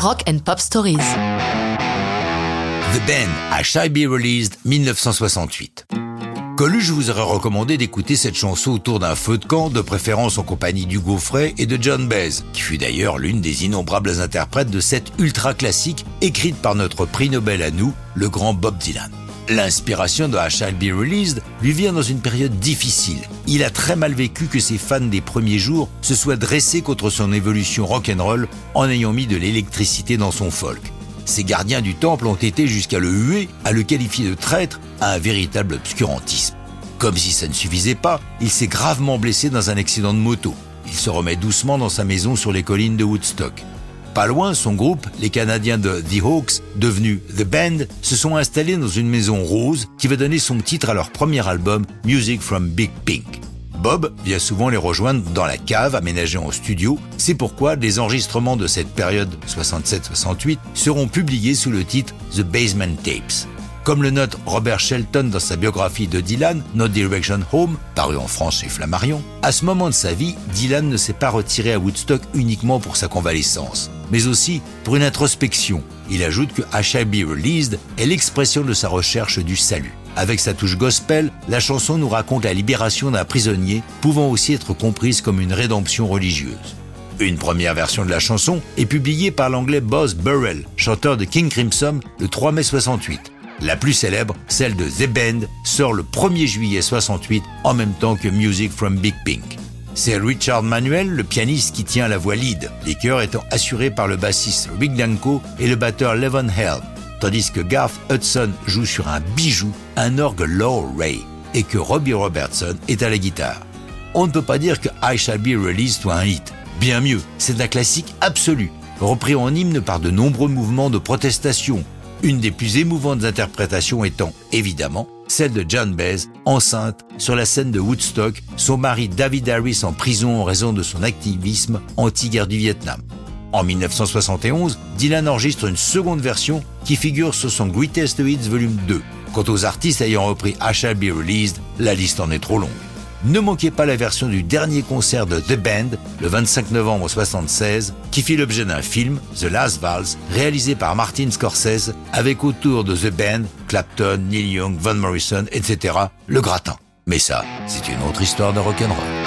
Rock and Pop Stories. The Band à Shy Be Released 1968. Coluche vous aurait recommandé d'écouter cette chanson autour d'un feu de camp, de préférence en compagnie d'Hugo Frey et de John Baez, qui fut d'ailleurs l'une des innombrables interprètes de cette ultra classique écrite par notre prix Nobel à nous, le grand Bob Dylan. L'inspiration de I Be Released lui vient dans une période difficile. Il a très mal vécu que ses fans des premiers jours se soient dressés contre son évolution rock'n'roll en ayant mis de l'électricité dans son folk. Ses gardiens du temple ont été jusqu'à le huer, à le qualifier de traître, à un véritable obscurantisme. Comme si ça ne suffisait pas, il s'est gravement blessé dans un accident de moto. Il se remet doucement dans sa maison sur les collines de Woodstock. Pas loin, son groupe, les Canadiens de The Hawks, devenus The Band, se sont installés dans une maison rose qui va donner son titre à leur premier album, Music from Big Pink. Bob vient souvent les rejoindre dans la cave aménagée en studio. C'est pourquoi des enregistrements de cette période 67-68 seront publiés sous le titre The Basement Tapes. Comme le note Robert Shelton dans sa biographie de Dylan, No Direction Home, paru en France chez Flammarion, à ce moment de sa vie, Dylan ne s'est pas retiré à Woodstock uniquement pour sa convalescence, mais aussi pour une introspection. Il ajoute que I Shall Be Released est l'expression de sa recherche du salut. Avec sa touche gospel, la chanson nous raconte la libération d'un prisonnier, pouvant aussi être comprise comme une rédemption religieuse. Une première version de la chanson est publiée par l'anglais Boss Burrell, chanteur de King Crimson, le 3 mai 68. La plus célèbre, celle de The Band, sort le 1er juillet 68 en même temps que Music from Big Pink. C'est Richard Manuel, le pianiste, qui tient la voix lead, les chœurs étant assurés par le bassiste Rick Danko et le batteur Levon Helm tandis que Garth Hudson joue sur un bijou, un orgue Low Ray, et que Robbie Robertson est à la guitare. On ne peut pas dire que I Shall Be Released soit un hit. Bien mieux, c'est un classique absolu, repris en hymne par de nombreux mouvements de protestation, une des plus émouvantes interprétations étant, évidemment, celle de John Baez, enceinte, sur la scène de Woodstock, son mari David Harris en prison en raison de son activisme anti-guerre du Vietnam. En 1971, Dylan enregistre une seconde version qui figure sur son Greatest Hits Volume 2. Quant aux artistes ayant repris I Shall Be Released, la liste en est trop longue. Ne manquez pas la version du dernier concert de The Band, le 25 novembre 1976, qui fit l'objet d'un film, The Last Vals, réalisé par Martin Scorsese, avec autour de The Band, Clapton, Neil Young, Van Morrison, etc., le gratin. Mais ça, c'est une autre histoire de rock'n'roll.